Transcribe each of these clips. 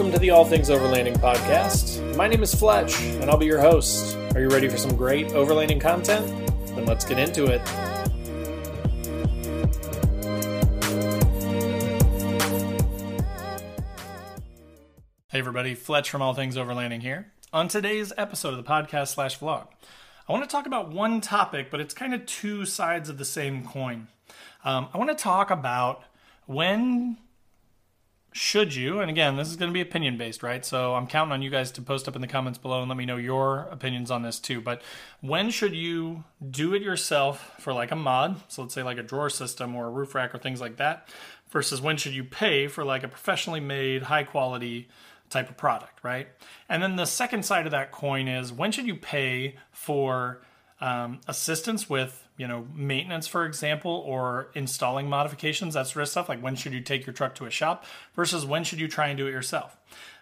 Welcome to the All Things Overlanding podcast. My name is Fletch, and I'll be your host. Are you ready for some great overlanding content? Then let's get into it. Hey, everybody, Fletch from All Things Overlanding here. On today's episode of the podcast slash vlog, I want to talk about one topic, but it's kind of two sides of the same coin. Um, I want to talk about when should you, and again, this is going to be opinion based, right? So I'm counting on you guys to post up in the comments below and let me know your opinions on this too. But when should you do it yourself for like a mod? So let's say like a drawer system or a roof rack or things like that, versus when should you pay for like a professionally made, high quality type of product, right? And then the second side of that coin is when should you pay for um, assistance with you know maintenance for example or installing modifications that sort of stuff like when should you take your truck to a shop versus when should you try and do it yourself.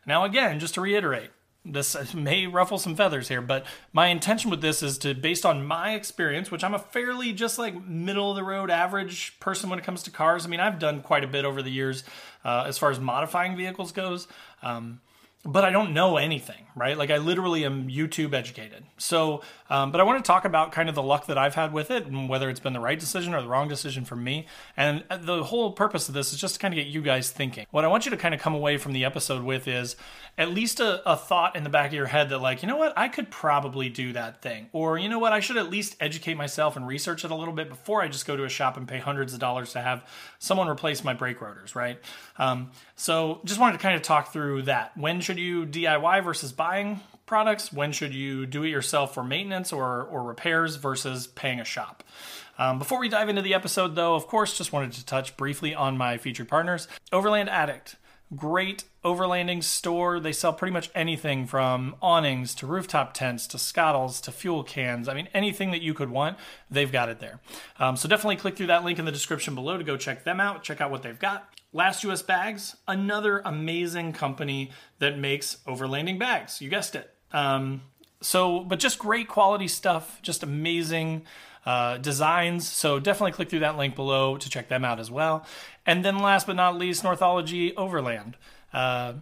Now again just to reiterate this may ruffle some feathers here but my intention with this is to based on my experience which i'm a fairly just like middle of the road average person when it comes to cars i mean i've done quite a bit over the years uh, as far as modifying vehicles goes um, but I don't know anything, right? Like I literally am YouTube educated. So, um, but I want to talk about kind of the luck that I've had with it and whether it's been the right decision or the wrong decision for me. And the whole purpose of this is just to kind of get you guys thinking. What I want you to kind of come away from the episode with is at least a, a thought in the back of your head that, like, you know what, I could probably do that thing. Or, you know what, I should at least educate myself and research it a little bit before I just go to a shop and pay hundreds of dollars to have someone replace my brake rotors, right? Um, so just wanted to kind of talk through that. When should you DIY versus buying products? When should you do it yourself for maintenance or, or repairs versus paying a shop? Um, before we dive into the episode, though, of course, just wanted to touch briefly on my featured partners Overland Addict. Great overlanding store. They sell pretty much anything from awnings to rooftop tents to Skottles to fuel cans. I mean, anything that you could want, they've got it there. Um, so definitely click through that link in the description below to go check them out, check out what they've got. Last US Bags, another amazing company that makes overlanding bags. You guessed it. Um, so, but just great quality stuff, just amazing uh, designs. So definitely click through that link below to check them out as well. And then last but not least, Northology Overland. Uh,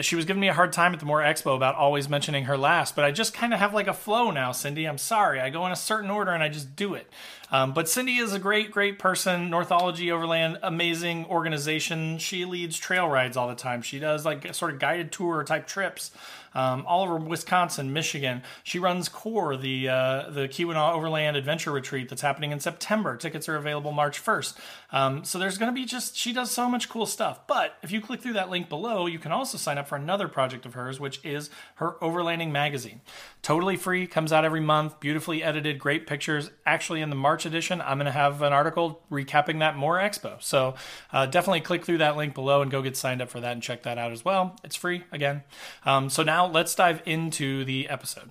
she was giving me a hard time at the More Expo about always mentioning her last, but I just kind of have like a flow now, Cindy. I'm sorry. I go in a certain order and I just do it. Um, but Cindy is a great, great person. Northology Overland, amazing organization. She leads trail rides all the time. She does like sort of guided tour type trips um, all over Wisconsin, Michigan. She runs KOAR, the uh, the Keweenaw Overland Adventure Retreat that's happening in September. Tickets are available March 1st. Um, so there's going to be just, she does so much cool stuff. But if you click through that link below, you can also sign up for another project of hers, which is her Overlanding magazine. Totally free, comes out every month, beautifully edited, great pictures. Actually, in the March edition, I'm going to have an article recapping that More Expo. So uh, definitely click through that link below and go get signed up for that and check that out as well. It's free again. Um, so now let's dive into the episode.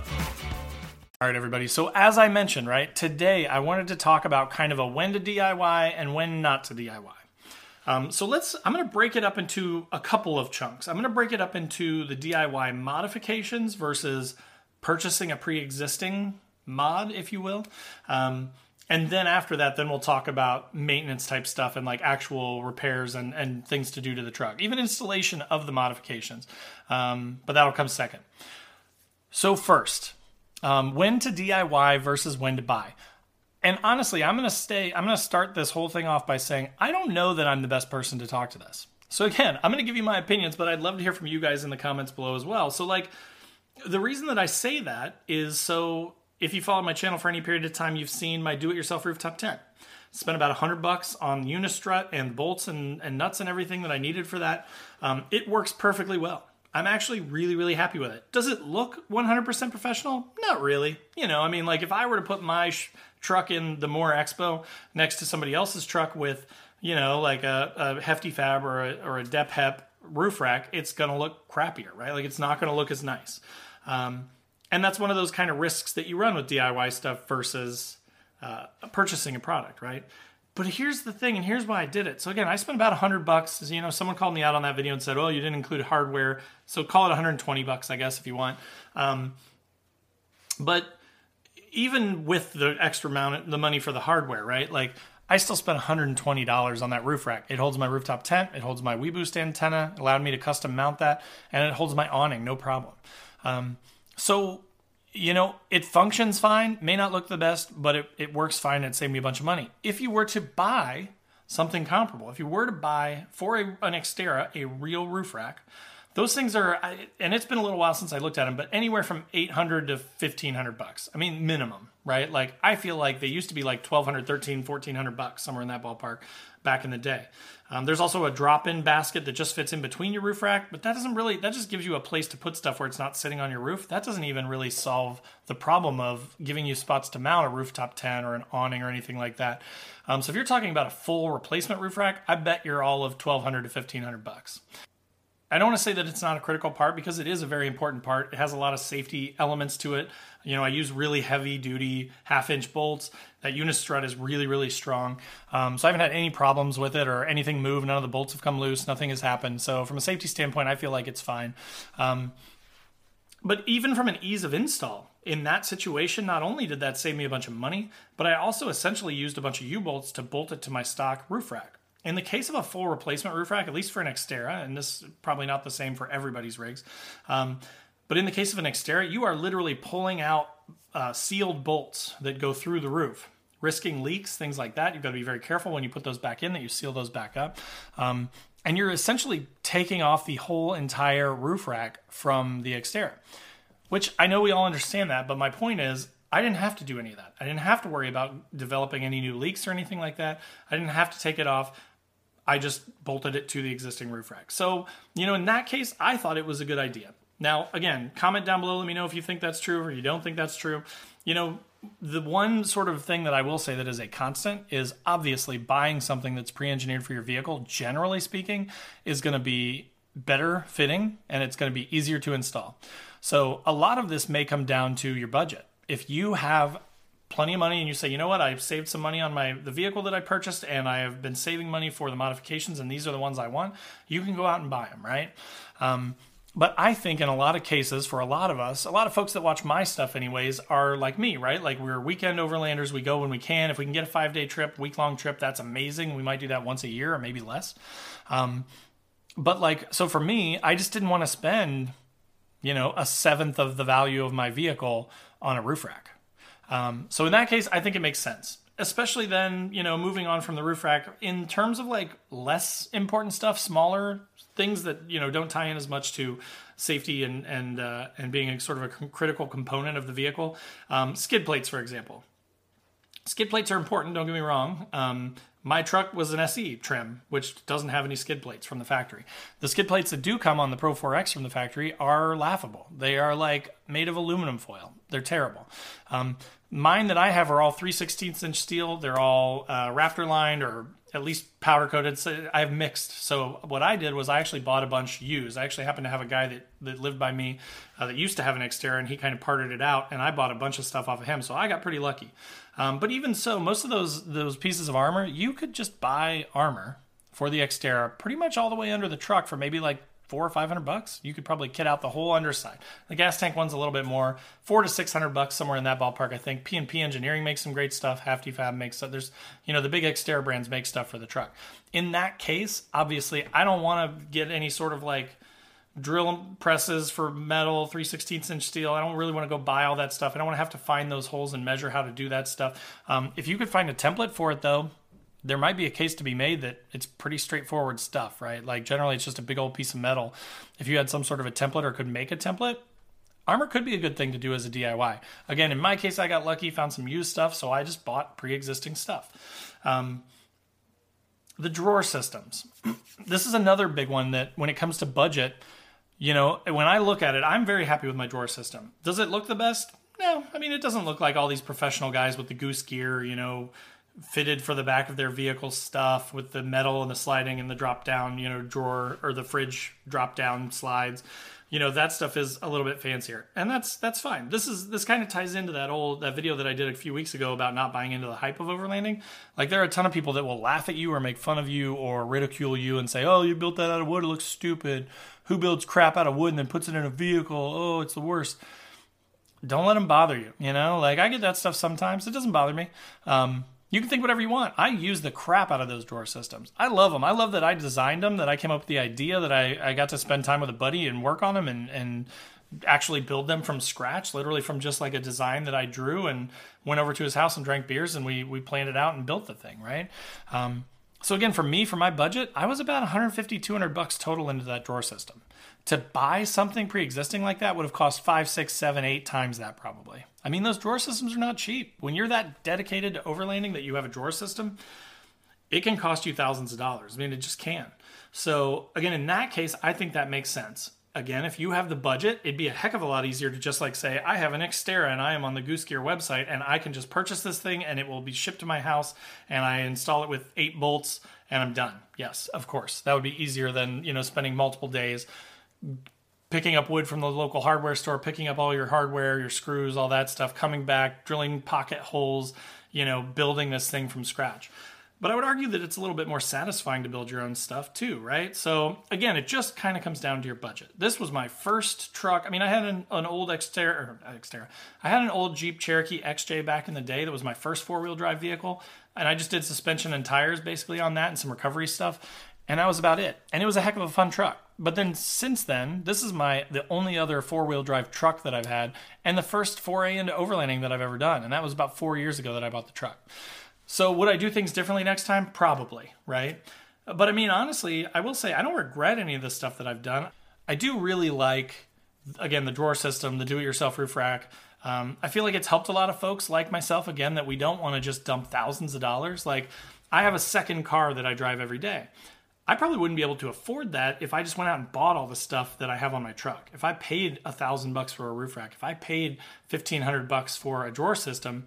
All right, everybody. So, as I mentioned, right, today I wanted to talk about kind of a when to DIY and when not to DIY. Um, so, let's, I'm going to break it up into a couple of chunks. I'm going to break it up into the DIY modifications versus purchasing a pre existing mod, if you will. Um, and then after that, then we'll talk about maintenance type stuff and like actual repairs and, and things to do to the truck, even installation of the modifications. Um, but that'll come second. So, first, um, when to DIY versus when to buy. And honestly, I'm going to stay, I'm going to start this whole thing off by saying, I don't know that I'm the best person to talk to this. So again, I'm going to give you my opinions, but I'd love to hear from you guys in the comments below as well. So, like, the reason that I say that is so if you follow my channel for any period of time, you've seen my do-it-yourself rooftop tent. Spent about 100 bucks on Unistrut and bolts and, and nuts and everything that I needed for that. Um, it works perfectly well. I'm actually really, really happy with it. Does it look 100% professional? Not really. You know, I mean, like if I were to put my sh- truck in the Moore Expo next to somebody else's truck with, you know, like a, a Hefty Fab or a, or a Dep Hep roof rack, it's going to look crappier, right? Like it's not going to look as nice. Um, and that's one of those kind of risks that you run with DIY stuff versus uh, purchasing a product, right? But here's the thing, and here's why I did it. So again, I spent about 100 bucks. You know, someone called me out on that video and said, "Oh, you didn't include hardware." So call it 120 bucks, I guess, if you want. Um, but even with the extra amount, the money for the hardware, right? Like I still spent $120 on that roof rack. It holds my rooftop tent, it holds my WeBoost antenna, allowed me to custom mount that, and it holds my awning, no problem. Um, so you know, it functions fine, may not look the best, but it, it works fine and saved me a bunch of money. If you were to buy something comparable, if you were to buy for a, an Xterra a real roof rack, those things are, and it's been a little while since I looked at them, but anywhere from 800 to 1500 bucks. I mean, minimum, right? Like, I feel like they used to be like 1200, 13, 1400 bucks, somewhere in that ballpark back in the day. Um, there's also a drop-in basket that just fits in between your roof rack, but that doesn't really that just gives you a place to put stuff where it's not sitting on your roof. That doesn't even really solve the problem of giving you spots to mount a rooftop tent or an awning or anything like that. Um, so if you're talking about a full replacement roof rack, I bet you're all of 1200 to 1500 bucks. I don't want to say that it's not a critical part because it is a very important part. It has a lot of safety elements to it. You know, I use really heavy duty half inch bolts. That unistrut is really, really strong. Um, so I haven't had any problems with it or anything move. None of the bolts have come loose. Nothing has happened. So from a safety standpoint, I feel like it's fine. Um, but even from an ease of install, in that situation, not only did that save me a bunch of money, but I also essentially used a bunch of U bolts to bolt it to my stock roof rack. In the case of a full replacement roof rack, at least for an Xterra, and this is probably not the same for everybody's rigs, um, but in the case of an Xterra, you are literally pulling out uh, sealed bolts that go through the roof, risking leaks, things like that. You've got to be very careful when you put those back in that you seal those back up. Um, and you're essentially taking off the whole entire roof rack from the Xterra, which I know we all understand that, but my point is I didn't have to do any of that. I didn't have to worry about developing any new leaks or anything like that. I didn't have to take it off. I just bolted it to the existing roof rack. So, you know, in that case, I thought it was a good idea. Now, again, comment down below. Let me know if you think that's true or you don't think that's true. You know, the one sort of thing that I will say that is a constant is obviously buying something that's pre engineered for your vehicle, generally speaking, is going to be better fitting and it's going to be easier to install. So, a lot of this may come down to your budget. If you have plenty of money and you say, you know what, I've saved some money on my the vehicle that I purchased and I have been saving money for the modifications and these are the ones I want, you can go out and buy them, right? Um, but I think in a lot of cases, for a lot of us, a lot of folks that watch my stuff, anyways, are like me, right? Like we're weekend overlanders. We go when we can. If we can get a five day trip, week long trip, that's amazing. We might do that once a year or maybe less. Um, but like, so for me, I just didn't want to spend, you know, a seventh of the value of my vehicle on a roof rack. Um, so in that case, I think it makes sense. Especially then, you know, moving on from the roof rack in terms of like less important stuff, smaller things that you know don't tie in as much to safety and and uh, and being a sort of a critical component of the vehicle. Um, skid plates, for example. Skid plates are important. Don't get me wrong. Um, my truck was an SE trim, which doesn't have any skid plates from the factory. The skid plates that do come on the Pro 4X from the factory are laughable. They are like made of aluminum foil. They're terrible. Um, mine that I have are all 3 16 inch steel. They're all uh, Raptor lined or at least powder coated. So I have mixed. So what I did was I actually bought a bunch used. I actually happened to have a guy that, that lived by me uh, that used to have an Xterra and he kind of parted it out and I bought a bunch of stuff off of him. So I got pretty lucky. Um, but even so, most of those those pieces of armor, you could just buy armor for the Xterra pretty much all the way under the truck for maybe like four or five hundred bucks. You could probably kit out the whole underside. The gas tank one's a little bit more, four to six hundred bucks somewhere in that ballpark. I think P and P Engineering makes some great stuff. Hefty Fab makes stuff. There's you know the big Xterra brands make stuff for the truck. In that case, obviously, I don't want to get any sort of like drill presses for metal 3 16 inch steel. I don't really want to go buy all that stuff. I don't want to have to find those holes and measure how to do that stuff. Um, if you could find a template for it though there might be a case to be made that it's pretty straightforward stuff right? Like generally it's just a big old piece of metal. If you had some sort of a template or could make a template armor could be a good thing to do as a diy again in my case i got lucky found some used stuff so i just bought pre-existing stuff. Um, the drawer systems. This is another big one that when it comes to budget You know, when I look at it, I'm very happy with my drawer system. Does it look the best? No, I mean, it doesn't look like all these professional guys with the goose gear, you know, fitted for the back of their vehicle stuff with the metal and the sliding and the drop down, you know, drawer or the fridge drop down slides. You know, that stuff is a little bit fancier. And that's that's fine. This is this kind of ties into that old that video that I did a few weeks ago about not buying into the hype of overlanding. Like there are a ton of people that will laugh at you or make fun of you or ridicule you and say, "Oh, you built that out of wood, it looks stupid. Who builds crap out of wood and then puts it in a vehicle? Oh, it's the worst." Don't let them bother you, you know? Like I get that stuff sometimes. It doesn't bother me. Um, you can think whatever you want. I use the crap out of those drawer systems. I love them. I love that I designed them, that I came up with the idea, that I, I got to spend time with a buddy and work on them and, and actually build them from scratch, literally from just like a design that I drew and went over to his house and drank beers and we, we planned it out and built the thing, right? Um, so again, for me, for my budget, I was about 150, 200 bucks total into that drawer system. To buy something pre-existing like that would have cost five, six, seven, eight times that probably. I mean, those drawer systems are not cheap. When you're that dedicated to overlanding that you have a drawer system, it can cost you thousands of dollars. I mean, it just can. So again, in that case, I think that makes sense. Again, if you have the budget, it'd be a heck of a lot easier to just like say, I have an Xterra and I am on the Goose Gear website and I can just purchase this thing and it will be shipped to my house and I install it with eight bolts and I'm done. Yes, of course. That would be easier than, you know, spending multiple days picking up wood from the local hardware store, picking up all your hardware, your screws, all that stuff, coming back, drilling pocket holes, you know, building this thing from scratch. But I would argue that it's a little bit more satisfying to build your own stuff too, right? So again, it just kind of comes down to your budget. This was my first truck. I mean, I had an, an old Xterra, Xterra. I had an old Jeep Cherokee XJ back in the day. That was my first four wheel drive vehicle, and I just did suspension and tires basically on that and some recovery stuff, and that was about it. And it was a heck of a fun truck. But then since then, this is my the only other four wheel drive truck that I've had, and the first foray into overlanding that I've ever done, and that was about four years ago that I bought the truck. So would I do things differently next time? Probably, right? But I mean, honestly, I will say I don't regret any of the stuff that I've done. I do really like, again, the drawer system, the do-it-yourself roof rack. Um, I feel like it's helped a lot of folks like myself. Again, that we don't want to just dump thousands of dollars. Like I have a second car that I drive every day. I probably wouldn't be able to afford that if I just went out and bought all the stuff that I have on my truck. If I paid a thousand bucks for a roof rack, if I paid fifteen hundred bucks for a drawer system,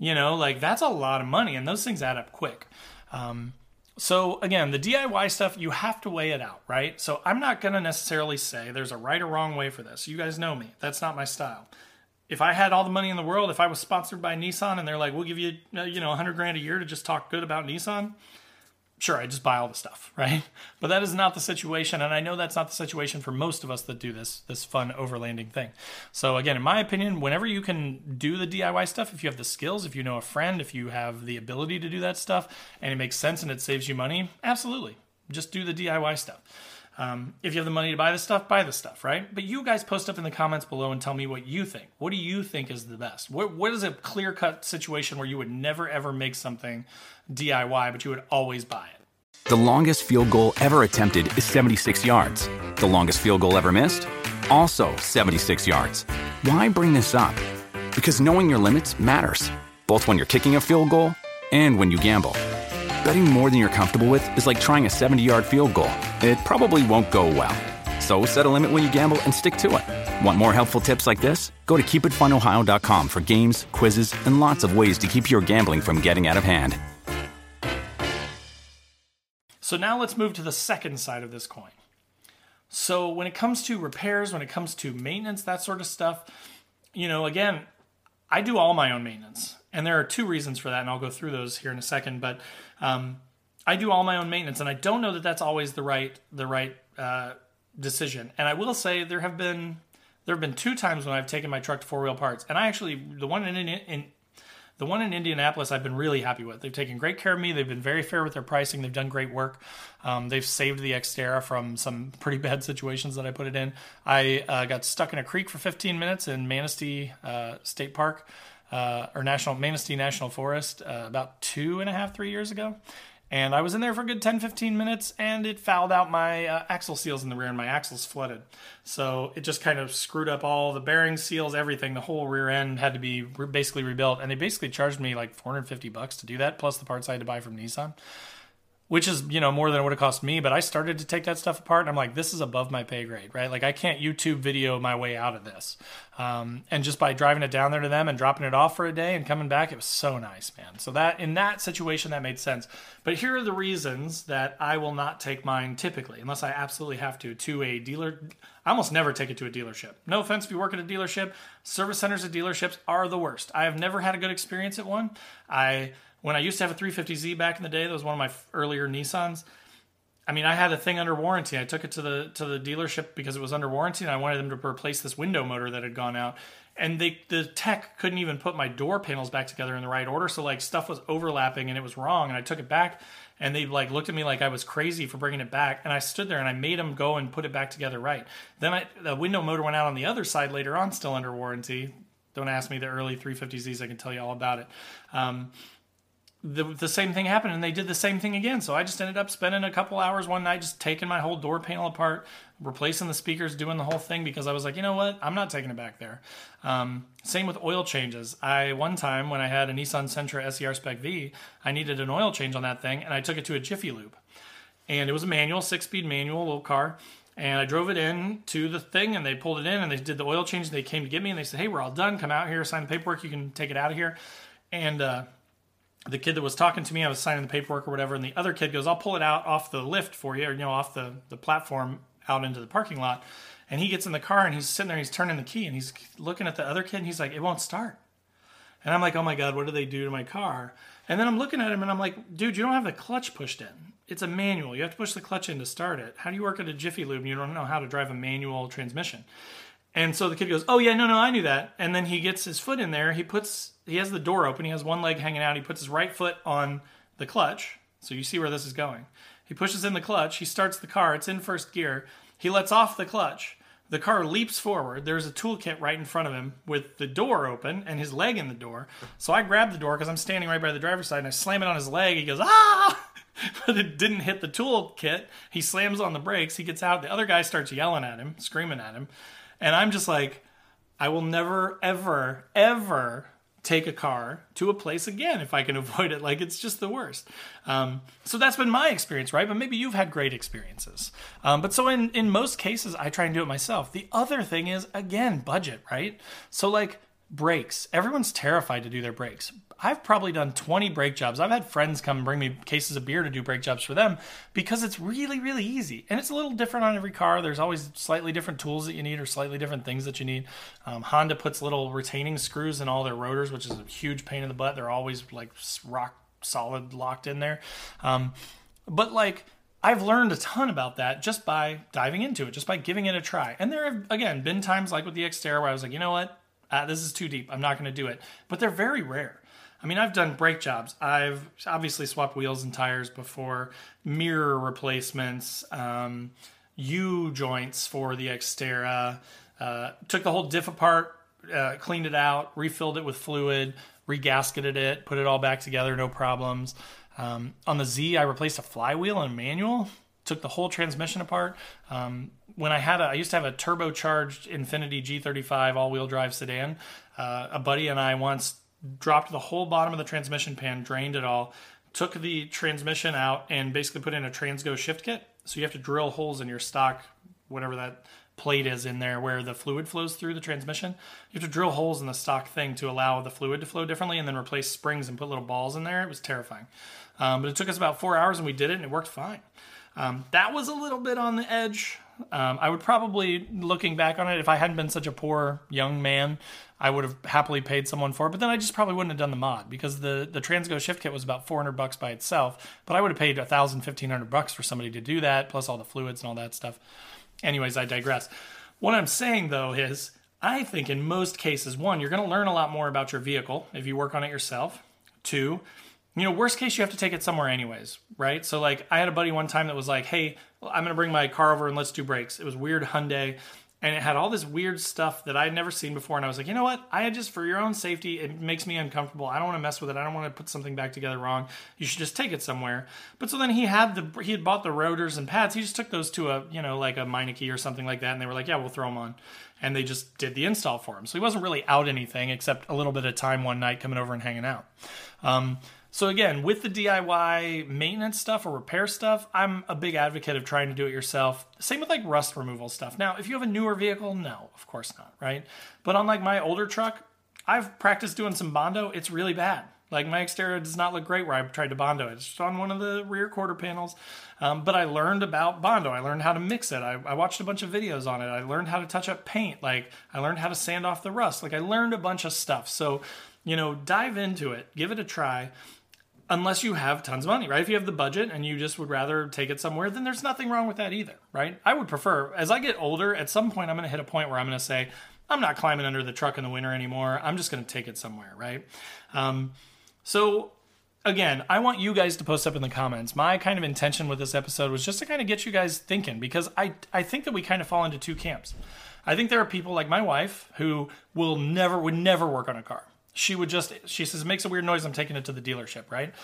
you know, like that's a lot of money, and those things add up quick. Um, so again, the DIY stuff, you have to weigh it out, right? So I'm not going to necessarily say there's a right or wrong way for this. You guys know me. That's not my style. If I had all the money in the world, if I was sponsored by Nissan and they're like, "We'll give you, you know, 100 grand a year to just talk good about Nissan," sure, I just buy all the stuff, right? But that is not the situation, and I know that's not the situation for most of us that do this this fun overlanding thing. So again, in my opinion, whenever you can do the DIY stuff, if you have the skills, if you know a friend, if you have the ability to do that stuff, and it makes sense and it saves you money, absolutely, just do the DIY stuff. Um, if you have the money to buy the stuff, buy the stuff, right? But you guys post up in the comments below and tell me what you think. What do you think is the best? What, what is a clear cut situation where you would never ever make something DIY, but you would always buy it? The longest field goal ever attempted is 76 yards. The longest field goal ever missed? Also 76 yards. Why bring this up? Because knowing your limits matters, both when you're kicking a field goal and when you gamble. Betting more than you're comfortable with is like trying a 70 yard field goal, it probably won't go well. So set a limit when you gamble and stick to it. Want more helpful tips like this? Go to keepitfunohio.com for games, quizzes, and lots of ways to keep your gambling from getting out of hand. So now let's move to the second side of this coin. So when it comes to repairs, when it comes to maintenance, that sort of stuff, you know, again, I do all my own maintenance, and there are two reasons for that, and I'll go through those here in a second. But um, I do all my own maintenance, and I don't know that that's always the right the right uh, decision. And I will say there have been there have been two times when I've taken my truck to four wheel parts, and I actually the one in, in the one in Indianapolis, I've been really happy with. They've taken great care of me. They've been very fair with their pricing. They've done great work. Um, they've saved the Xterra from some pretty bad situations that I put it in. I uh, got stuck in a creek for 15 minutes in Manistee uh, State Park. Uh, or National Manistee National Forest uh, about two and a half, three years ago, and I was in there for a good 10, 15 minutes and it fouled out my uh, axle seals in the rear and my axles flooded. So it just kind of screwed up all the bearing seals, everything. The whole rear end had to be re- basically rebuilt. And they basically charged me like 450 bucks to do that, plus the parts I had to buy from Nissan. Which is you know more than it would have cost me but i started to take that stuff apart and i'm like this is above my pay grade right? Like i can't youtube video my way out of this. Um, and just by driving it down there to them and dropping it off for a day and coming back it was so nice man. So that in that situation that made sense. But here are the reasons that i will not take mine typically unless i absolutely have to to a dealer. I almost never take it to a dealership. No offense if you work at a dealership. Service centers at dealerships are the worst. I have never had a good experience at one. I when I used to have a 350Z back in the day, that was one of my earlier Nissans. I mean, I had a thing under warranty. I took it to the to the dealership because it was under warranty, and I wanted them to replace this window motor that had gone out. And they the tech couldn't even put my door panels back together in the right order, so like stuff was overlapping and it was wrong. And I took it back, and they like looked at me like I was crazy for bringing it back. And I stood there and I made them go and put it back together right. Then I, the window motor went out on the other side later on, still under warranty. Don't ask me the early 350Zs; I can tell you all about it. Um, the, the same thing happened and they did the same thing again. So I just ended up spending a couple hours one night just taking my whole door panel apart, replacing the speakers, doing the whole thing because I was like, you know what? I'm not taking it back there. Um, same with oil changes. I, one time when I had a Nissan Sentra SER Spec V, I needed an oil change on that thing and I took it to a Jiffy Lube. And it was a manual, six speed manual, little car. And I drove it in to the thing and they pulled it in and they did the oil change. They came to get me and they said, hey, we're all done. Come out here, sign the paperwork. You can take it out of here. And, uh, the kid that was talking to me, I was signing the paperwork or whatever, and the other kid goes, I'll pull it out off the lift for you, or, you know, off the, the platform out into the parking lot. And he gets in the car and he's sitting there, he's turning the key and he's looking at the other kid and he's like, it won't start. And I'm like, oh my God, what do they do to my car? And then I'm looking at him and I'm like, dude, you don't have the clutch pushed in. It's a manual. You have to push the clutch in to start it. How do you work at a Jiffy Lube and you don't know how to drive a manual transmission? And so the kid goes, "Oh yeah, no, no, I knew that." And then he gets his foot in there. He puts he has the door open. He has one leg hanging out. He puts his right foot on the clutch. So you see where this is going. He pushes in the clutch. He starts the car. It's in first gear. He lets off the clutch. The car leaps forward. There's a toolkit right in front of him with the door open and his leg in the door. So I grab the door because I'm standing right by the driver's side and I slam it on his leg. He goes, ah! But it didn't hit the toolkit. He slams on the brakes. He gets out. The other guy starts yelling at him, screaming at him. And I'm just like, I will never, ever, ever take a car to a place again if I can avoid it. Like it's just the worst. Um, so that's been my experience, right? But maybe you've had great experiences. Um, but so in in most cases, I try and do it myself. The other thing is again budget, right? So like brakes. Everyone's terrified to do their brakes. I've probably done 20 brake jobs. I've had friends come bring me cases of beer to do brake jobs for them because it's really, really easy. And it's a little different on every car. There's always slightly different tools that you need or slightly different things that you need. Um, Honda puts little retaining screws in all their rotors, which is a huge pain in the butt. They're always like rock solid locked in there. Um, but like, I've learned a ton about that just by diving into it, just by giving it a try. And there have, again, been times like with the Xterra where I was like, you know what? Uh, this is too deep. I'm not going to do it. But they're very rare. I mean, I've done brake jobs. I've obviously swapped wheels and tires before, mirror replacements, um, U joints for the Xterra. Uh, took the whole diff apart, uh, cleaned it out, refilled it with fluid, regasketed it, put it all back together, no problems. Um, on the Z, I replaced a flywheel and manual. Took the whole transmission apart. Um, when I had a, I used to have a turbocharged Infiniti G35 all-wheel drive sedan. Uh, a buddy and I once dropped the whole bottom of the transmission pan, drained it all, took the transmission out, and basically put in a Transgo shift kit. So you have to drill holes in your stock, whatever that plate is in there where the fluid flows through the transmission. You have to drill holes in the stock thing to allow the fluid to flow differently and then replace springs and put little balls in there. It was terrifying. Um, but it took us about four hours and we did it and it worked fine. Um, that was a little bit on the edge. Um, I would probably, looking back on it, if I hadn't been such a poor young man, I would have happily paid someone for it. But then I just probably wouldn't have done the mod because the the Transgo shift kit was about 400 bucks by itself. But I would have paid 1,000, 1,500 bucks for somebody to do that, plus all the fluids and all that stuff. Anyways, I digress. What I'm saying though is, I think in most cases, one, you're going to learn a lot more about your vehicle if you work on it yourself. Two, you know, worst case, you have to take it somewhere anyways, right? So, like, I had a buddy one time that was like, hey, I'm going to bring my car over and let's do brakes. It was weird Hyundai and it had all this weird stuff that I had never seen before. And I was like, you know what? I had just, for your own safety, it makes me uncomfortable. I don't want to mess with it. I don't want to put something back together wrong. You should just take it somewhere. But so then he had the, he had bought the rotors and pads. He just took those to a, you know, like a Meineke or something like that. And they were like, yeah, we'll throw them on. And they just did the install for him. So he wasn't really out anything except a little bit of time one night coming over and hanging out. Um, So again, with the DIY maintenance stuff or repair stuff, I'm a big advocate of trying to do it yourself. Same with like rust removal stuff. Now, if you have a newer vehicle, no, of course not, right? But on like my older truck, I've practiced doing some Bondo. It's really bad. Like my exterior does not look great where I tried to Bondo it. It's just on one of the rear quarter panels. Um, but I learned about Bondo. I learned how to mix it. I, I, watched a bunch of videos on it. I learned how to touch up paint. Like I learned how to sand off the rust. Like I learned a bunch of stuff. So, you know, dive into it, give it a try unless you have tons of money, right? If you have the budget and you just would rather take it somewhere, then there's nothing wrong with that either, right? I would prefer, as I get older, at some point I'm going to hit a point where I'm going to say, I'm not climbing under the truck in the winter anymore. I'm just going to take it somewhere, right? Um, so again, I want you guys to post up in the comments. My kind of intention with this episode was just to kind of get you guys thinking because I I think that we kind of fall into two camps. I think there are people like my wife who will never would never work on a car she would just she says it makes a weird noise i'm taking it to the dealership right?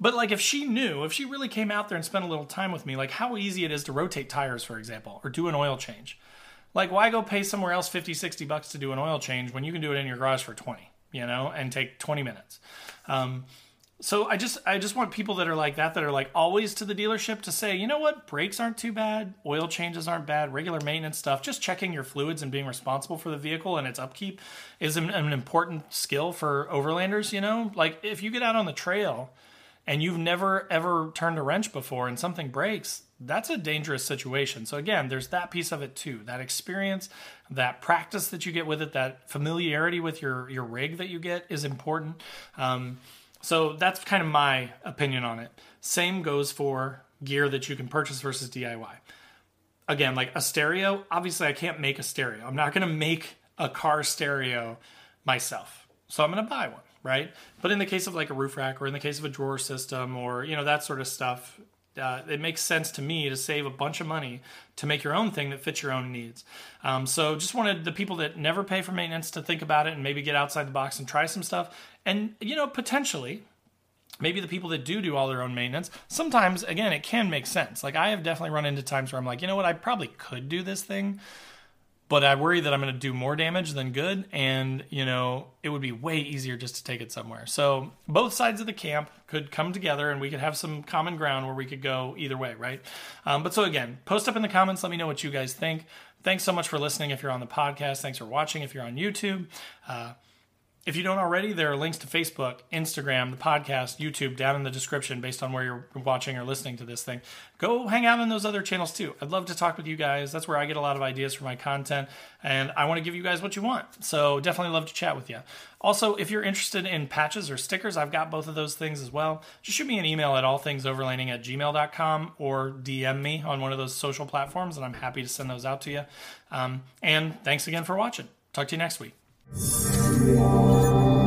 But like if she knew if she really came out there and spent a little time with me like how easy it is to rotate tires for example or do an oil change. Like why go pay somewhere else 50 60 bucks to do an oil change when you can do it in your garage for 20 you know and take 20 minutes? Um, so I just I just want people that are like that that are like always to the dealership to say, you know what, brakes aren't too bad, oil changes aren't bad, regular maintenance stuff, just checking your fluids and being responsible for the vehicle and its upkeep is an, an important skill for overlanders, you know? Like if you get out on the trail and you've never ever turned a wrench before and something breaks, that's a dangerous situation. So again, there's that piece of it too. That experience, that practice that you get with it, that familiarity with your your rig that you get is important. Um, so that's kind of my opinion on it. Same goes for gear that you can purchase versus DIY. Again, like a stereo, obviously I can't make a stereo. I'm not going to make a car stereo myself. So I'm going to buy one, right? But in the case of like a roof rack or in the case of a drawer system or, you know, that sort of stuff, uh, it makes sense to me to save a bunch of money to make your own thing that fits your own needs. Um, so just wanted the people that never pay for maintenance to think about it and maybe get outside the box and try some stuff. And, you know, potentially, maybe the people that do do all their own maintenance, sometimes, again, it can make sense. Like I have definitely run into times where I'm like, you know what, I probably could do this thing but I worry that I'm going to do more damage than good, and you know it would be way easier just to take it somewhere. So both sides of the camp could come together, and we could have some common ground where we could go either way, right? Um, but so again, post up in the comments. Let me know what you guys think. Thanks so much for listening. If you're on the podcast, thanks for watching. If you're on YouTube. Uh, if you don't already, there are links to Facebook, Instagram, the podcast, YouTube down in the description based on where you're watching or listening to this thing. Go hang out on those other channels too. I'd love to talk with you guys. That's where I get a lot of ideas for my content, and I want to give you guys what you want. So definitely love to chat with you. Also, if you're interested in patches or stickers, I've got both of those things as well. Just shoot me an email at allthingsoverlanding at gmail.com or DM me on one of those social platforms, and I'm happy to send those out to you. Um, and thanks again for watching. Talk to you next week. 啊。